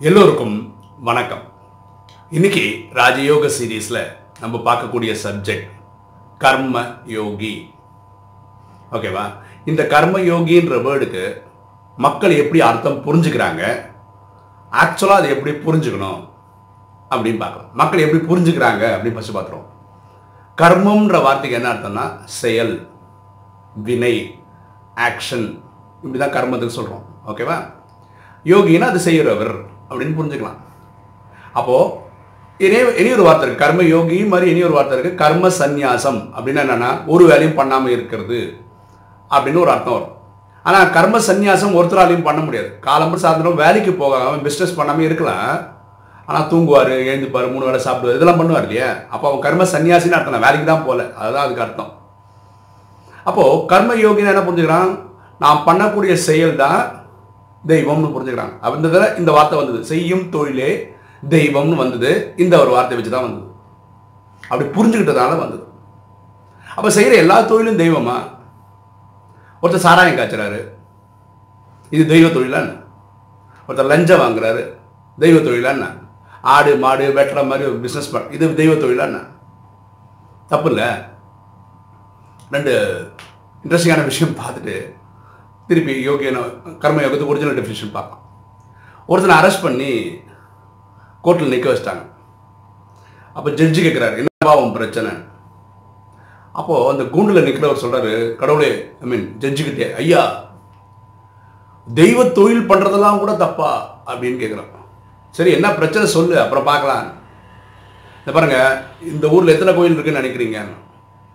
எல்லோருக்கும் வணக்கம். இன்னைக்கு ராஜயோக சீரீஸில் நம்ம பார்க்கக்கூடிய சப்ஜெக்ட் கர்ம யோகி. ஓகேவா இந்த கர்ம யோகின்ற வேர்டுக்கு மக்கள் எப்படி அர்த்தம் புரிஞ்சுக்கிறாங்க? ஆக்சுவலாக அதை எப்படி புரிஞ்சுக்கணும்? அப்படின்னு பார்க்கலாம். மக்கள் எப்படி புரிஞ்சுக்கிறாங்க? அப்படின்னு ஃபஸ்ட்டு பார்த்துருவோம். கர்மம்ன்ற வார்த்தைக்கு என்ன அர்த்தம்னா செயல் வினை ஆக்ஷன் இப்படி தான் கர்மத்துக்கு சொல்கிறோம் ஓகேவா யோகின்னா அது செய்கிறவர். அப்படின்னு புரிஞ்சுக்கலாம். அப்போது இனி இனி ஒரு வார்த்தை இருக்குது கர்ம யோகி மாதிரி இனி ஒரு வார்த்தை இருக்குது கர்ம சந்நியாசம் அப்படின்னா என்னென்னா ஒரு வேலையும் பண்ணாமல் இருக்கிறது அப்படின்னு ஒரு அர்த்தம் வரும். ஆனால் கர்ம சந்நியாசம் ஒருத்தராலையும் பண்ண முடியாது. காலம்பர் சாயந்தரம் வேலைக்கு போகாமல் பிஸ்னஸ் பண்ணாமல் இருக்கலாம். ஆனால் தூங்குவார் எழுந்துப்பார் மூணு வேலை சாப்பிடுவார் இதெல்லாம் பண்ணுவார் இல்லையா? அப்போ அவன் கர்ம சன்னியாசின்னு அர்த்தம் வேலைக்கு தான் போகல அதுதான் அதுக்கு அர்த்தம். அப்போது கர்ம யோகினா என்ன புரிஞ்சுக்கிறான்? நான் பண்ணக்கூடிய செயல் தான் தெய்வம்னு புரிஞ்சுக்கிறாங்க. அப்படின்றத இந்த வார்த்தை வந்தது. செய்யும் தொழிலே தெய்வம்னு வந்தது. இந்த ஒரு வார்த்தை வச்சு தான் வந்தது. அப்படி புரிஞ்சுக்கிட்டதால வந்தது. அப்போ செய்கிற எல்லா தொழிலும் தெய்வமா? ஒருத்தர் சாராயம் காய்ச்சுறாரு. இது தெய்வ தொழிலா என்ன? ஒருத்தர் லஞ்சம் வாங்குறாரு. தெய்வ தொழிலா என்ன? ஆடு மாடு வெட்டுற மாதிரி ஒரு பிஸ்னஸ் பண்ண இது தெய்வ தொழிலா என்ன? தப்பு இல்லை. ரெண்டு இன்ட்ரெஸ்டிங்கான விஷயம் பார்த்துட்டு திருப்பி யோகியன கர்ம யோகத்துக்கு ஒரிஜினல் டெஃபினிஷன் பார்க்கலாம். ஒருத்தனை அரெஸ்ட் பண்ணி கோர்ட்டில் நிற்க வச்சிட்டாங்க. அப்போ ஜட்ஜி கேட்குறாரு என்னவா உன் பிரச்சனை? அப்போது அந்த கூண்டில் நிற்கிறவர் சொல்கிறாரு கடவுளே ஐ மீன் ஜட்ஜுக்கிட்டே ஐயா தெய்வ தொழில் பண்ணுறதெல்லாம் கூட தப்பா? அப்படின்னு கேட்குறான் சரி என்ன பிரச்சனை சொல்லு அப்புறம் பார்க்கலாம். இந்த பாருங்க இந்த ஊரில் எத்தனை கோயில் இருக்குன்னு நினைக்கிறீங்க?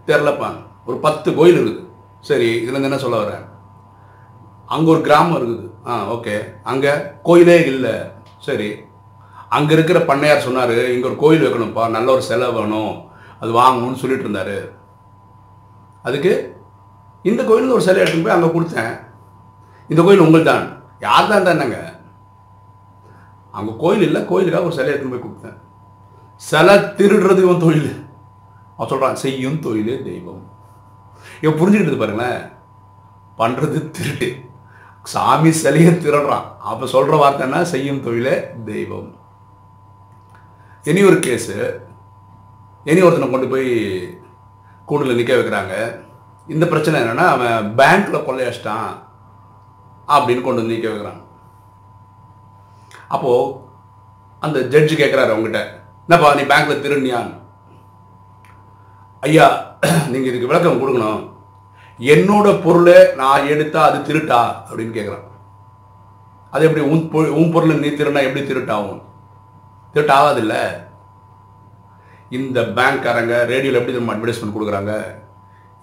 தெரிலப்பா ஒரு பத்து கோயில் இருக்குது. சரி இதுலேருந்து என்ன சொல்ல வரேன் அங்கே ஒரு கிராமம் இருக்குது. ஆ ஓகே அங்கே கோயிலே இல்லை. சரி. அங்கே இருக்கிற பண்ணையார் சொன்னார் இங்கே ஒரு கோயில் வைக்கணும்ப்பா. நல்ல ஒரு சிலை வேணும். அது வாங்கணும்னு சொல்லிட்டு இருந்தார். அதுக்கு இந்த கோயிலில் ஒரு சிலை எடுத்துன்னு போய் அங்கே கொடுத்தேன். இந்த கோயில் உங்கள் தான் யார் தான் தானேங்க? அங்கே கோயில் இல்லை கோயிலுக்காக ஒரு சிலை எடுத்துன்னு போய் கொடுத்தேன். சிலை திருடுறது இவன் தொழில். அவன் சொல்கிறான் செய்யும் தொழிலே தெய்வம். இவன் புரிஞ்சுக்கிட்டு பாருங்களேன். பண்ணுறது திருட்டு. சாமி சிலையை திருடுறான் அப்போ சொல்கிற வார்த்தைன்னா செய்யும் தொழிலே தெய்வம். இனி ஒரு கேஸு இனி ஒருத்தனை கொண்டு போய் கூண்டில் நிற்க வைக்கிறாங்க. இந்த பிரச்சனை என்னென்னா அவன் பேங்க்கில் கொள்ளையடிச்சிட்டான் அப்படின்னு கொண்டு வந்து நிற்க வைக்கிறான். அப்போது அந்த ஜட்ஜு கேட்குறாரு அவங்ககிட்ட என்னப்பா நீ பேங்க்கில் திருநியான்னு ஐயா நீங்கள் இதுக்கு விளக்கம் கொடுக்கணும். என்னோட பொருளை நான் எடுத்தா அது திருட்டா? அப்படின்னு கேட்குறான் அது எப்படி உன் உன் பொருளை நீ திருடா எப்படி திருட்டாகும்? திருட்டு ஆகாதில்ல இந்த பேங்க்காரங்க ரேடியோவில் எப்படி நம்ம அட்வர்டைஸ்மெண்ட் கொடுக்குறாங்க?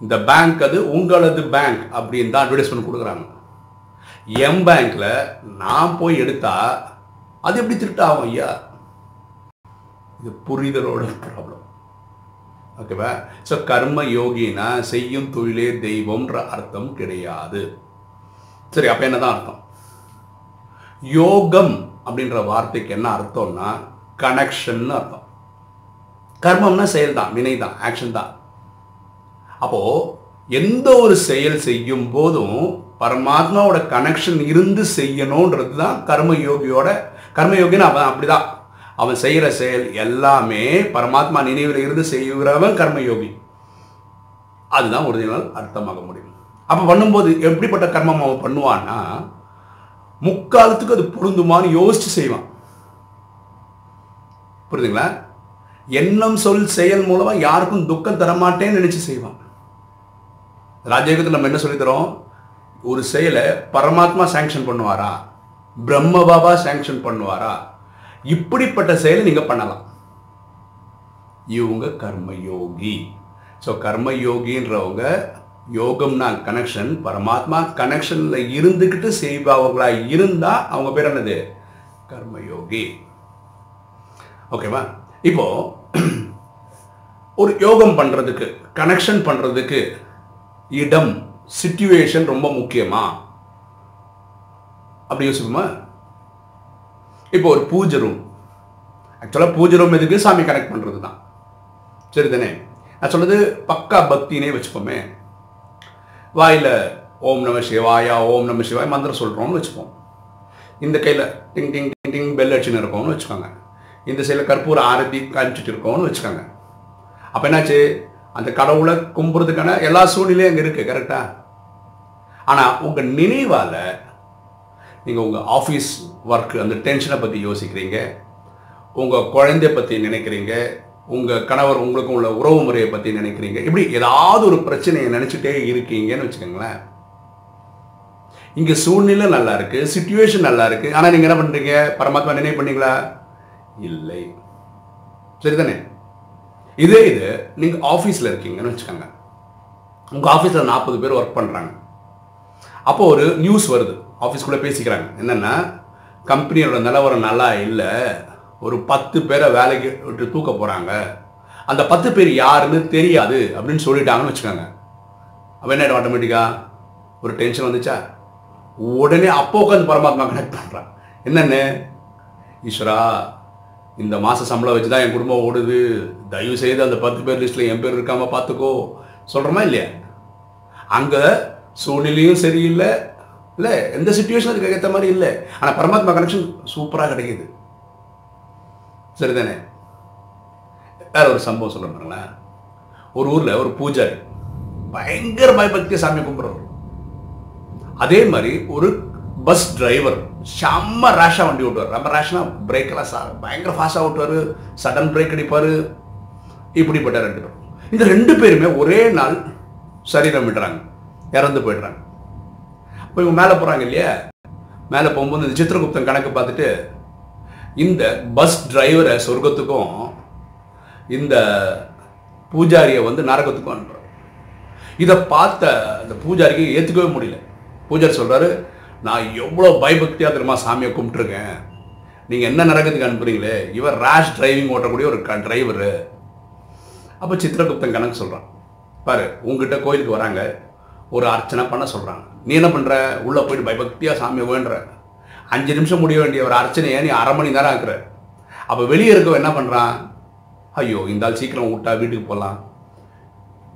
இந்த பேங்க் அது உங்களது பேங்க் அப்படின்னு தான் அட்வர்டைஸ்மெண்ட் கொடுக்குறாங்க. எம் பேங்க்கில் நான் போய் எடுத்தா அது எப்படி திருட்டாகும் ஐயா? இது புரிதலோட ப்ராப்ளம் ஓகேவா ஸோ கர்ம யோகினா செய்யும் தொழிலே தெய்வம்ன்ற அர்த்தம் கிடையாது. சரி அப்போ என்னதான் அர்த்தம்? யோகம் அப்படின்ற வார்த்தைக்கு என்ன அர்த்தம்னா கனெக்ஷன் அர்த்தம். கர்மம்னா செயல் தான் வினை தான் ஆக்ஷன் தான் அப்போ எந்த ஒரு செயல் செய்யும் போதும் பரமாத்மாவோட கனெக்ஷன் இருந்து செய்யணுன்றது தான் கர்ம யோகியோட கர்ம யோகின்னு அவன் அப்படிதான். அவன் செய்கிற செயல் எல்லாமே பரமாத்மா நினைவில் இருந்து செய்கிறவன் கர்மயோகி. அதுதான் ஒரிஜினல் அர்த்தமாக முடியும். அப்போ பண்ணும்போது எப்படிப்பட்ட கர்மம் அவன் பண்ணுவான்னா முக்காலத்துக்கு அது பொருந்துமான்னு யோசிச்சு செய்வான். புரியுதுங்களா? எண்ணம் சொல் செயல் மூலமாக யாருக்கும் துக்கம் தரமாட்டேன்னு நினச்சி செய்வான். ராஜயோகத்தில் நம்ம என்ன சொல்லித்தரோம்? ஒரு செயலை பரமாத்மா சேங்ஷன் பண்ணுவாரா? பிரம்ம பாபா சேங்ஷன் பண்ணுவாரா? இப்படிப்பட்ட செயலை நீங்கள் பண்ணலாம். இவங்க கர்மயோகி. ஸோ கர்மயோகின்றவங்க யோகம்னா கனெக்ஷன் பரமாத்மா கனெக்ஷனில் இருந்துக்கிட்டு செய்பவங்களா இருந்தால் அவங்க பேர் என்னது? கர்ம யோகி ஓகேவா இப்போ ஒரு யோகம் பண்ணுறதுக்கு கனெக்ஷன் பண்ணுறதுக்கு இடம் சிச்சுவேஷன் ரொம்ப முக்கியமா? அப்படி யோசிப்போமா? இப்போ ஒரு பூஜை ரூம் ஆக்சுவலாக பூஜை ரூம் எதுக்கு? சாமி கனெக்ட் பண்ணுறது தான் சரி தானே நான் சொன்னது பக்கா பக்தினே வச்சுப்போமே. வாயில் ஓம் நம சிவாயா ஓம் நம சிவாய் மந்திரம் சொல்கிறோம்னு வச்சுப்போம். இந்த கையில் டிங் டிங் டிங் டிங் பெல் அடிச்சுன்னு இருக்கோம்னு வச்சுக்கோங்க. இந்த சைடில் கற்பூர ஆரத்தி காமிச்சிட்டு இருக்கோம்னு வச்சுக்கோங்க. அப்போ என்னாச்சு? அந்த கடவுளை கும்புறதுக்கான எல்லா சூழ்நிலையும் அங்கே இருக்குது கரெக்டாக ஆனால் உங்கள் நினைவால் நீங்கள் உங்கள் ஆஃபீஸ் ஒர்க்கு அந்த டென்ஷனை பற்றி யோசிக்கிறீங்க. உங்கள் குழந்தைய பற்றி நினைக்கிறீங்க. உங்கள் கணவர் உங்களுக்கும் உள்ள உறவு முறையை பற்றி நினைக்கிறீங்க. இப்படி ஏதாவது ஒரு பிரச்சனையை நினச்சிட்டே இருக்கீங்கன்னு வச்சுக்கோங்களேன். இங்கே சூழ்நிலை நல்லா இருக்குது சுச்சுவேஷன் நல்லா இருக்குது ஆனால் நீங்கள் என்ன பண்ணுறீங்க பரமாத்மா நினைவு பண்ணீங்களா? இல்லை. சரிதானே? இதே இது நீங்கள் ஆஃபீஸில் இருக்கீங்கன்னு வச்சுக்கோங்க. உங்கள் ஆஃபீஸில் நாற்பது பேர் ஒர்க் பண்ணுறாங்க அப்போ ஒரு நியூஸ் வருது. ஆஃபீஸ்க்குள்ளே பேசிக்கிறாங்க. என்னென்னா கம்பெனியோட நிலவரம் நல்லா இல்லை. ஒரு பத்து பேரை வேலைக்கு விட்டு தூக்க போகிறாங்க அந்த பத்து பேர் யாருன்னு தெரியாது அப்படின்னு சொல்லிட்டாங்கன்னு வச்சுக்கோங்க. அவன் என்ன ஆட்டோமேட்டிக்காக ஒரு டென்ஷன் வந்துச்சா? உடனே அப்போ உட்காந்து பரமாத்மா கனெக்ட் பண்ணுறான் என்னென்ன? ஈஸ்வரா இந்த மாத சம்பளம் வச்சு தான் என் குடும்பம் ஓடுது. தயவு செய்து அந்த பத்து பேர் லிஸ்ட்டில் என் பேர் இருக்காமல் பார்த்துக்கோ சொல்கிறோமா இல்லையா? அங்கே சூழ்நிலையும் சரியில்லை. இல்லை எந்த சுச்சுவேஷன் அதுக்கு ஏற்ற மாதிரி இல்லை. ஆனால் பரமாத்மா கனெக்ஷன் சூப்பராக கிடைக்குது. சரிதானே? வேற ஒரு சம்பவம் சொல்ல பாருங்களேன். ஒரு ஊரில் ஒரு பூஜாரி பயங்கர பயபக்திய சாமி கும்பிட்றவர். அதே மாதிரி ஒரு பஸ் டிரைவர் செம்ம ரேஷாக வண்டி ஓட்டுவார். ரொம்ப ரேஷ்னா பிரேக்கெல்லாம் சா பயங்கர ஃபாஸ்ட்டாக ஓட்டுவார். சடன் பிரேக் அடிப்பார். இப்படிப்பட்ட ரெண்டு பேரும் இந்த ரெண்டு பேருமே ஒரே நாள் சரீரம் விடுறாங்க. இறந்து போயிடுறாங்க. இப்போ இவங்க மேலே போகிறாங்க இல்லையா? மேலே போகும்போது இந்த சித்திரகுப்தன் கணக்கு பார்த்துட்டு இந்த பஸ் டிரைவரை சொர்க்கத்துக்கும் இந்த பூஜாரியை வந்து நரகத்துக்கும் அனுப்புறாரு இதை பார்த்த அந்த பூஜாரிக்கு ஏற்றுக்கவே முடியல. பூஜாரி சொல்கிறாரு நான் எவ்வளோ பயபக்தியாக தெரியுமா சாமியை கும்பிட்டுருக்கேன். நீங்கள் என்ன நரகத்துக்கு அனுப்புறீங்களே? இவர் ரேஷ் டிரைவிங் ஓட்டக்கூடிய ஒரு க டிரைவரு அப்போ சித்திரகுப்தன் கணக்கு சொல்கிறான் பாரு உங்ககிட்ட கோயிலுக்கு வராங்க ஒரு அர்ச்சனை பண்ண சொல்கிறாங்க நீ என்ன பண்ணுற உள்ளே போயிட்டு பயபக்தியாக சாமியை வேண்டுற அஞ்சு நிமிஷம் முடிய வேண்டிய ஒரு அர்ச்சனையை நீ அரை மணி நேரம் ஆக்குற? அப்போ வெளியே இருக்கவன் என்ன பண்ணுறான் ஐயோ இந்த ஆள் சீக்கிரம் விட்டா வீட்டுக்கு போகலாம்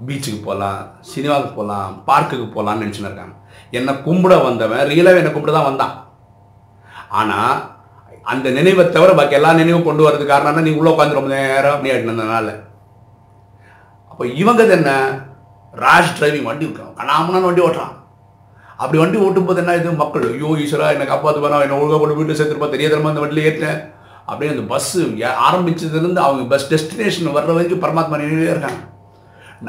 பீச்சுக்கு போகலாம் சினிமாவுக்கு போகலாம் பார்க்குக்கு போகலான்னு நினச்சின்னு இருக்காங்க. என்னை கும்பிட வந்தவன் ரியலாகவே என்னை கும்பிட தான் வந்தான். ஆனால் அந்த நினைவை தவிர பாக்கி எல்லா நினைவும் கொண்டு வரது காரணம்னா நீ உள்ளே உட்காந்து ரொம்ப நேரம் அப்படி ஆடினதுனால அப்போ இவங்க என்ன? ரேஷ் டிரைவிங் வண்டி இருக்கான் கண்ணாமனான்னு வண்டி ஓட்டுறான். அப்படி வண்டி ஓட்டும் போது என்ன இது மக்கள் ஐயோ ஈஸ்வரா என்னை காப்பாற்று வேணாம் என்னை ஒழுங்காக கொண்டு வீட்டு சேர்த்துருப்பா தெரிய தரமா இந்த வண்டியில் ஏற்றேன் அப்படியே அந்த பஸ்ஸு ஆரம்பிச்சதுலேருந்து அவங்க பஸ் டெஸ்டினேஷன் வர்ற வரைக்கும் பரமாத்மா நினைவே இருக்காங்க.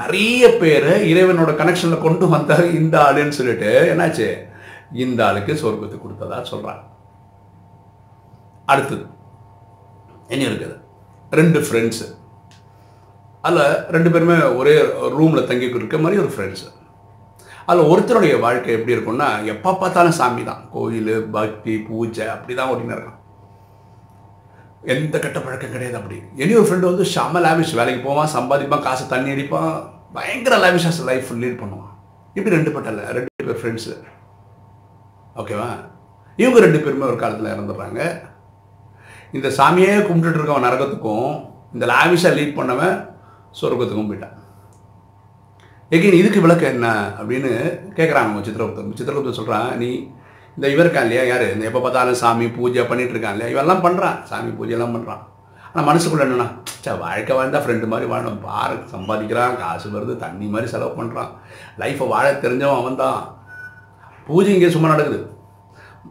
நிறைய பேர் இறைவனோட கனெக்ஷனில் கொண்டு வந்த இந்த ஆளுன்னு சொல்லிட்டு. என்னாச்சு? இந்த ஆளுக்கு சொர்க்கத்தை கொடுத்ததா சொல்கிறாங்க அடுத்தது என்ன இருக்குது? ரெண்டு ஃப்ரெண்ட்ஸு அதில் ரெண்டு பேருமே ஒரே ரூமில் தங்கி இருக்க மாதிரி ஒரு ஃப்ரெண்ட்ஸு அதில் ஒருத்தருடைய வாழ்க்கை எப்படி இருக்கும்னா எப்போ பார்த்தாலும் சாமி தான். கோயில் பக்தி பூஜை அப்படி தான் ஓட்டின்னு இருக்கான். எந்த கெட்ட பழக்கம் கிடையாது அப்படி. இனி ஒரு ஃப்ரெண்டு வந்து செம லாவிஷ் வேலைக்கு போவான் சம்பாதிப்பான் காசு தண்ணி அடிப்பான் பயங்கர லாவிஷாஸ் லைஃப் லீட் பண்ணுவான். இப்படி ரெண்டு பட்டல ரெண்டு பேர் ஃப்ரெண்ட்ஸு ஓகேவா இவங்க ரெண்டு பேருமே ஒரு காலத்தில் இறந்துடுறாங்க. இந்த சாமியே கும்பிட்டுட்டு இருக்கவன் நரகத்துக்கும் இந்த லாவிஷாக லீட் பண்ணவன் சொர்க்கத்துக்கும் போயிட்டான். எகைன் இதுக்கு விளக்கு என்ன? அப்படின்னு கேட்குறாங்க சித்திரகுப்தன் சித்திரகுப்தன் சொல்கிறான் நீ இந்த இவர் இருக்கான் இல்லையா? யார்? இந்த எப்போ பார்த்தாலும் சாமி பூஜை பண்ணிகிட்டு இருக்கான் இல்லையா? இவெல்லாம் பண்ணுறான் சாமி பூஜையெல்லாம் பண்ணுறான் ஆனால் மனசுக்குள்ள என்னென்னா சே வாழ்க்கை வாழ்ந்தால் ஃப்ரெண்டு மாதிரி வாழணும். பாரு சம்பாதிக்கிறான் காசு வருது தண்ணி மாதிரி செலவு பண்ணுறான் லைஃப்பை வாழ தெரிஞ்சவன் அவன் தான் பூஜை இங்கே சும்மா நடக்குது.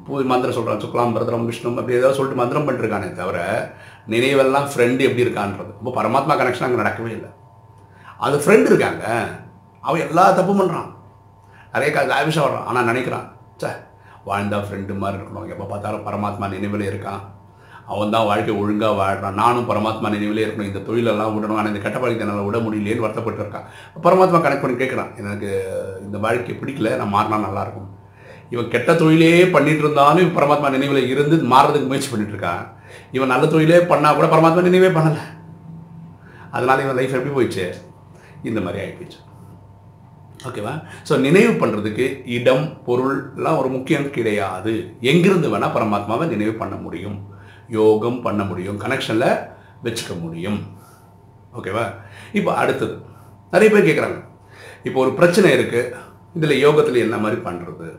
பூஜை மந்திரம் சொல்கிறான் சுக்லாம் பரதரம் விஷ்ணு அப்படி ஏதாவது சொல்லிட்டு மந்திரம் பண்ணிருக்கானே தவிர நினைவெல்லாம் ஃப்ரெண்டு எப்படி இருக்கான்றது? இப்போ பரமாத்மா கனெக்ஷன் அங்கே நடக்கவே இல்லை. அது ஃப்ரெண்டு இருக்காங்க. அவன் எல்லா தப்பும் பண்ணுறான் நிறைய கா லாவிஷாக வர்றான். ஆனால் நினைக்கிறான் சே வாழ்ந்தா ஃப்ரெண்டு மாதிரி இருக்கணும். எப்போ பார்த்தாலும் பரமாத்மா நினைவில் இருக்கான். அவன் தான் வாழ்க்கை ஒழுங்காக வாழ்கிறான் நானும் பரமாத்மா நினைவிலே இருக்கணும். இந்த தொழிலெல்லாம் விடணும். ஆனால் இந்த கெட்ட பழக்கத்தை என்னால் விட முடியலேன்னு வருத்தப்பட்டு இருக்கான்? பரமாத்மா கனெக்ட் பண்ணி கேட்குறான் எனக்கு இந்த வாழ்க்கையை பிடிக்கல. நான் மாறினா நல்லாயிருக்கும் இவன் கெட்ட தொழிலே பண்ணிட்டு இருந்தாலும் இவன் பரமாத்மா நினைவில் இருந்து மாறுறதுக்கு முயற்சி பண்ணிட்டு இருக்கான். இவன் நல்ல தொழிலே பண்ணால் கூட பரமாத்மா நினைவே பண்ணலை. அதனால் இவன் லைஃப் எப்படி போயிடுச்சு? இந்த மாதிரி ஆகி போயிடுச்சு ஓகேவா ஸோ நினைவு பண்ணுறதுக்கு இடம் பொருள்லாம் ஒரு முக்கியம் கிடையாது. எங்கிருந்து வேணால் பரமாத்மாவை நினைவு பண்ண முடியும். யோகம் பண்ண முடியும். கனெக்ஷனில் வச்சுக்க முடியும். ஓகேவா இப்போ அடுத்தது. நிறைய பேர் கேட்குறாங்க இப்போ ஒரு பிரச்சனை இருக்குது இதில் யோகத்தில் என்ன மாதிரி பண்ணுறது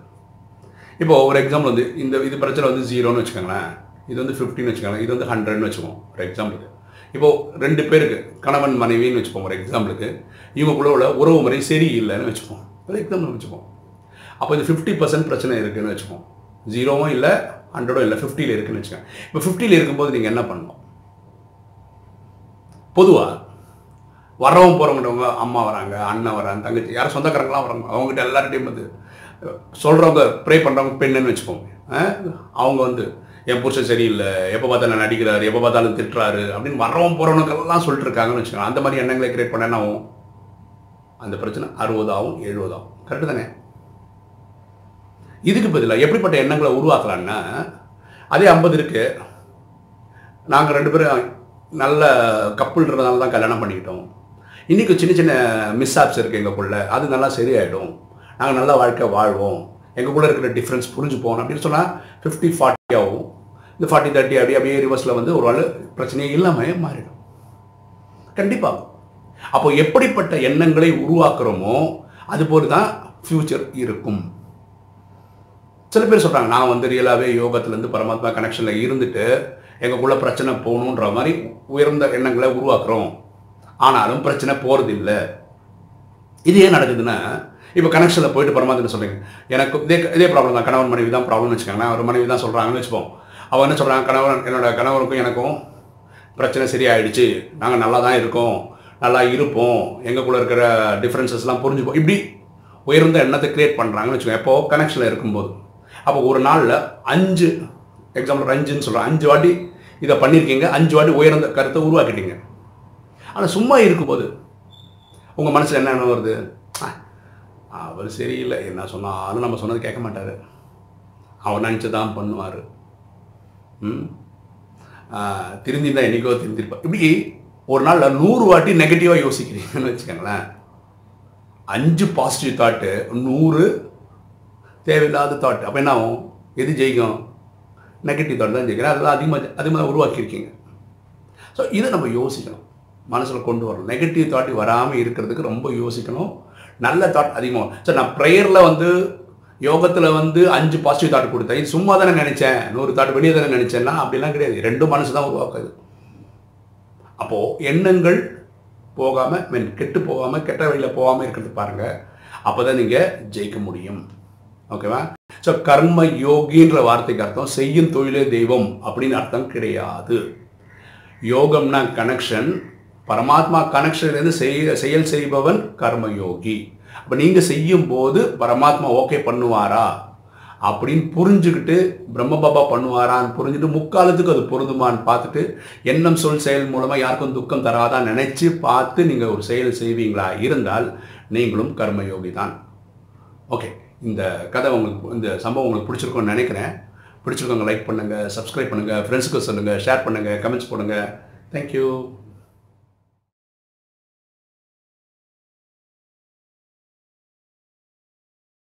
இப்போ ஒரு எக்ஸாம்பிள் வந்து இந்த இது பிரச்சனை வந்து ஜீரோன்னு வச்சுக்கோங்களேன். இது வந்து ஃபிஃப்டின்னு வச்சுக்கோங்களேன். இது வந்து ஹண்ட்ரட்னு வச்சுக்கோம் ஒரு எக்ஸாம்பிளுக்கு இப்போது ரெண்டு பேருக்கு கணவன் மனைவின்னு வச்சுப்போம் ஒரு எக்ஸாம்பிளுக்கு இவங்களுக்குள்ள உள்ள உறவு முறை சரியில்லைன்னு வச்சுப்போம். ஒரு எக்ஸாம்பிள் வச்சுப்போம். அப்போ இது ஃபிஃப்டி பர்சன்ட் பிரச்சனை இருக்குன்னு வச்சுப்போம். ஜீரோவும் இல்லை ஹண்ட்ரடும் இல்லை ஃபிஃப்டியில் இருக்குன்னு வச்சுக்கோங்க. இப்போ ஃபிஃப்டியில் இருக்கும்போது நீங்கள் என்ன பண்ணணும்? பொதுவாக வரவங்க போகிறவங்க அம்மா வராங்க அண்ணன் வராங்க தங்கச்சி யாரும் சொந்தக்காரங்களாம் வராங்க. அவங்ககிட்ட எல்லார்ட்டையும் வந்து சொல்கிறவங்க ப்ரே பண்ணுறவங்க பெண்ணுன்னு வச்சுக்கோங்க. அவங்க வந்து என் புருஷன் சரியில்லை எப்போ பார்த்தாலும் நடிக்கிறாரு எப்போ பார்த்தாலும் திட்டுறாரு அப்படின்னு வரவன் போகிறவனுக்கெல்லாம் சொல்லிட்டு இருக்காங்கன்னு வச்சுக்கோங்க. அந்த மாதிரி எண்ணங்களை கிரியேட் பண்ண ஆகும்? அந்த பிரச்சனை அறுபதாகும் எழுபதாகும் கரெக்டு தானே? இதுக்கு பதிலாக எப்படிப்பட்ட எண்ணங்களை உருவாக்கலான்னா அதே ஐம்பது இருக்கு. நாங்கள் ரெண்டு பேரும் நல்ல கப்புள்ன்றதுனால தான் கல்யாணம் பண்ணிக்கிட்டோம். இன்றைக்கி சின்ன சின்ன மிஸ்ஆப்ஸ் இருக்குது எங்களுக்குள்ள அது நல்லா சரியாயிடும். நாங்கள் நல்ல வாழ்க்கை வாழ்வோம். எங்களுக்குள்ள இருக்கிற டிஃப்ரென்ஸ் புரிஞ்சுப்போம் அப்படின்னு சொன்னால் ஃபிஃப்டி ஃபார்ட்டி ஆகும். இந்த ஃபார்ட்டி தேர்ட்டி அப்படி அப்படியே ரிவர்ஸில் வந்து ஒரு ஆள் பிரச்சனையே இல்லாமல் மாறிடும். கண்டிப்பாக அப்போ எப்படிப்பட்ட எண்ணங்களை உருவாக்குறோமோ அது போல தான் ஃப்யூச்சர் இருக்கும். சில பேர் சொல்கிறாங்க நான் வந்து ரியலாகவே யோகத்துலேருந்து பரமாத்மா கனெக்ஷனில் இருந்துட்டு எங்களுக்குள்ள பிரச்சனை போகணுன்ற மாதிரி உயர்ந்த எண்ணங்களை உருவாக்குறோம். ஆனாலும் பிரச்சனை போகிறது இல்லை இது ஏன் நடக்குதுன்னா இப்போ கனெக்ஷனில் போயிட்டு பரமாத்மா சொல்கிறீங்க எனக்கு இதே இதே ப்ராப்ளம் தான். கணவன் மனைவி தான் ப்ராப்ளம்னு வச்சுக்கோங்களேன் ஒரு மனைவி தான் சொல்கிறாங்கன்னு வச்சுப்போம். அவன் என்ன சொல்கிறாங்க கணவன் என்னோட கணவருக்கும் எனக்கும் பிரச்சனை சரியாயிடுச்சு. நாங்கள் நல்லா தான் இருக்கோம். நல்லா இருப்போம். எங்களுக்குள்ள இருக்கிற டிஃப்ரென்சஸ்லாம் புரிஞ்சுப்போம். இப்படி உயர்ந்த எண்ணத்தை கிரியேட் பண்ணுறாங்கன்னு வச்சுக்கோங்க. எப்போ கனெக்ஷனில் இருக்கும்போது. அப்போ ஒரு நாளில் அஞ்சு எக்ஸாம்பிள் அஞ்சுன்னு சொல்கிறேன் அஞ்சு வாட்டி இதை பண்ணியிருக்கீங்க அஞ்சு வாட்டி உயர்ந்த கருத்தை உருவாக்கிட்டீங்க. ஆனால் சும்மா இருக்கும்போது உங்கள் மனசில் என்ன வருது? அவர் சரியில்லை. என்ன சொன்னாலும் நம்ம சொன்னது கேட்க மாட்டார். அவர் நினச்சி தான் பண்ணுவார். திருந்திருந்தா என்றைக்கோ திருந்திருப்பா. இப்படி ஒரு நாளில் நூறு வாட்டி நெகட்டிவாக யோசிக்கிறீங்கன்னு வச்சுக்கோங்களேன். அஞ்சு பாசிட்டிவ் தாட்டு நூறு தேவையில்லாத தாட் அப்போ என்ன ஆகும்? எது ஜெயிக்கும்? நெகட்டிவ் தாட் தான் ஜெயிக்கிறேன் அதெல்லாம் அதிகமாக அதிகமாக உருவாக்கியிருக்கீங்க. ஸோ இதை நம்ம யோசிக்கணும். மனசில் கொண்டு வரணும். நெகட்டிவ் தாட் வராமல் இருக்கிறதுக்கு ரொம்ப யோசிக்கணும். நல்ல தாட் அதிகமாக ஸோ நான் ப்ரேயரில் வந்து யோகத்தில் வந்து அஞ்சு பாசிட்டிவ் தாட் கொடுத்தேன். இது சும்மா தானே நினச்சேன். நூறு தாட் வெளியே தானே நினச்சேன்னா அப்படிலாம் கிடையாது. ரெண்டும் மனசு தான் உருவாக்குது அப்போது எண்ணங்கள் போகாமல் மீன் கெட்டு போகாமல் கெட்ட வழியில் போகாமல் இருக்கிறது பாருங்கள் அப்போ தான் நீங்கள் ஜெயிக்க முடியும். ஓகேவா ஸோ கர்ம யோகின்ற வார்த்தைக்கு அர்த்தம் செய்யும் தொழிலே தெய்வம் அப்படின்னு அர்த்தம் கிடையாது. யோகம்னா கனெக்ஷன் பரமாத்மா கனெக்ஷன்லேருந்து செய்ய செயல் செய்பவன் கர்மயோகி இப்போ நீங்கள் செய்யும் போது பரமாத்மா ஓகே பண்ணுவாரா? அப்படின்னு புரிஞ்சுக்கிட்டு பிரம்ம பாபா பண்ணுவாரான்னு புரிஞ்சுட்டு முக்காலத்துக்கு அது பொருந்துமான்னு பார்த்துட்டு எண்ணம் சொல் செயல் மூலமாக யாருக்கும் துக்கம் தராதான் நினைச்சு பார்த்து நீங்கள் ஒரு செயல் செய்வீங்களா? இருந்தால் நீங்களும் கர்மயோகி தான். ஓகே இந்த கதை உங்களுக்கு இந்த சம்பவம் உங்களுக்கு பிடிச்சிருக்கும்னு நினைக்கிறேன். பிடிச்சிருக்கவங்க லைக் பண்ணுங்கள் சப்ஸ்கிரைப் பண்ணுங்கள் ஃப்ரெண்ட்ஸுக்கு சொல்லுங்கள் ஷேர் பண்ணுங்கள் கமெண்ட்ஸ் போடுங்க. தேங்க்யூ